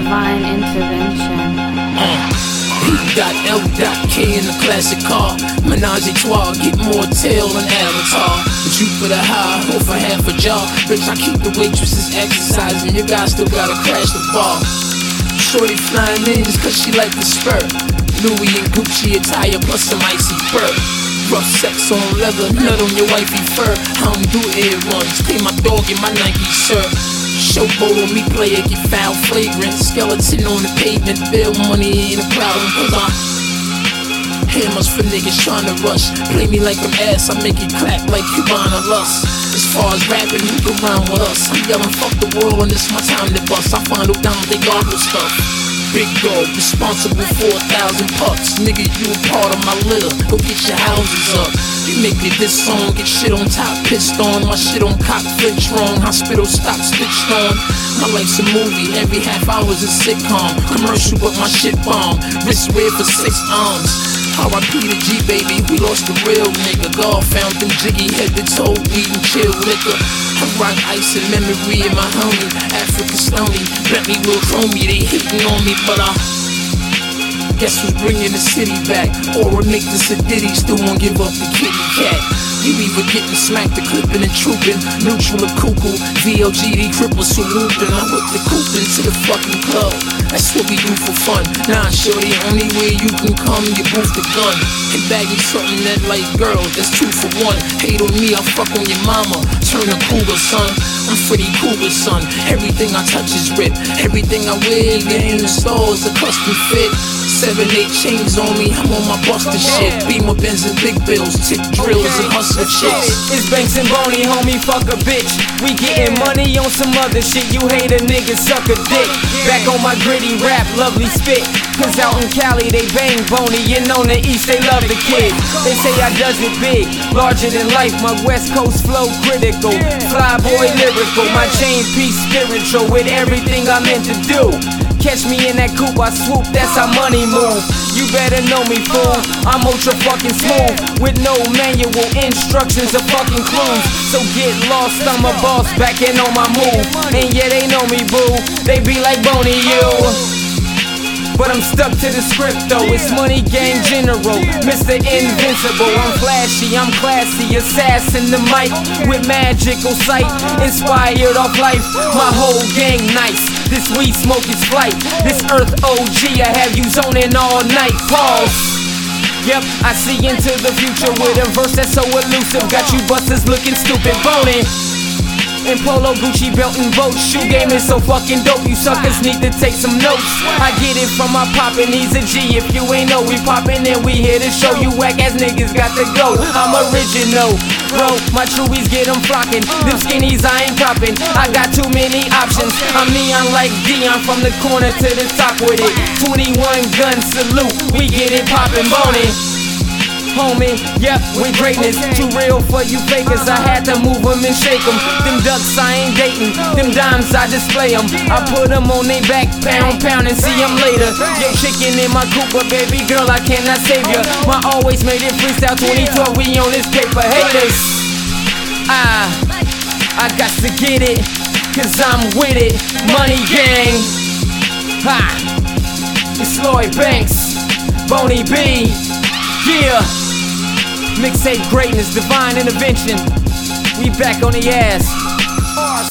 divine intervention. Got L. K in the classic car. Menage a trois, get more tail than Avatar. You the high, or for half a jar. Bitch, I keep the waitresses exercising. Your guys still gotta crash the bar. Shorty flying in just cause she like the spur. Louis and Gucci attire plus some icy fur. Rough sex on leather, nut on your wifey fur. I don't do air runs, clean my dog in my Nike shirt. Showboat on me, player, get foul flagrant. Skeleton on the pavement, bill money ain't a problem, cause I hammers for niggas trying to rush. Play me like an ass, I make it clap like Cubana Lust. As far as rapping, you can rhyme with us. I'm yelling, fuck the world, and it's my time to bust. I find out down, they gargle stuff. Big dog, responsible for a thousand pups. Nigga, you a part of my litter. Go get your houses up. You make me this song, get shit on top, pissed on. My shit on cock, flinch wrong. Hospital stop, stitched on. My life's a movie, every half hour's a sitcom. Commercial, but my shit bomb. Wrist wear for six arms. R.I.P. to G baby, we lost the real nigga. God found them jiggy head to toe, weed and chill liquor. I rock ice and memory in my homie. Africa stony, Bentley will chromey. They hating on me, but I guess who's bringing the city back? Or a nigga the Diddy still won't give up the kitty cat. You either getting smacked the clipping and trooping, neutral or cuckoo, VLGD cripple saluting. I'm with the coupe into the fucking club. That's what we do for fun. Nah, shorty, only way you can come, you boost the gun. And bag me something that like girl, that's two for one. Hate on me, I fuck on your mama. Turn a cougar, son. I'm Freddy Krueger, son. Everything I touch is ripped. Everything I wear, get in the store is a custom fit. Seven, eight chains on me, I'm on my buster shit. Beamer Benz and big bills, tip drills and hustle chicks. It's Banks and Boney, homie, fuck a bitch. We getting money on some other shit. You hate a nigga, suck a dick. Back on my gritty rap, lovely spit. Cause out in Cali they bang Boney, and on the east they love the kid. They say I does it big, larger than life. My West Coast flow critical, fly boy lyrical. My chain piece spiritual with everything I'm meant to do. Catch me in that coupe, I swoop, that's how money move. You better know me, fool. I'm ultra fucking smooth with no manual instructions or fucking clues. So get lost, I'm a boss, back in on my move. And yeah, they know me, boo. They be like Boney, you. But I'm stuck to the script though. It's money gang general, Mr. Invincible. I'm flashy, I'm classy, assassin the mic with magical sight, inspired off life. My whole gang nice. This weed smoke is flight. This earth OG, I have you zoning all night. Pause. Yep, I see into the future with a verse that's so elusive. Got you busters looking stupid, boning. And polo, Gucci belt, and boat shoe game is so fucking dope. You suckers need to take some notes. I get it from my poppin', he's a G. If you ain't know, we poppin' and we here to show you whack ass niggas got to go. I'm original, bro. My chewies get them flocking. Them skinnies I ain't copping. I got too many options. I'm neon like Dion from the corner to the top with it. 21 gun salute, we get it poppin', boning homie. Yep, with greatness. Too real for you fakers. I had to move them and shake them. Them ducks I ain't dating. Them dimes I display them. I put them on they back, pound, pound, and see them later. Yo, chicken in my coop, but baby girl, I cannot save ya. My always made it freestyle 2012. We on this paper, haters. Ah, I got to get it. Cause I'm with it. Money gang. Ha. It's Lloyd Banks. Boney B. Yeah. Mixtape greatness, divine intervention. We back on the ass.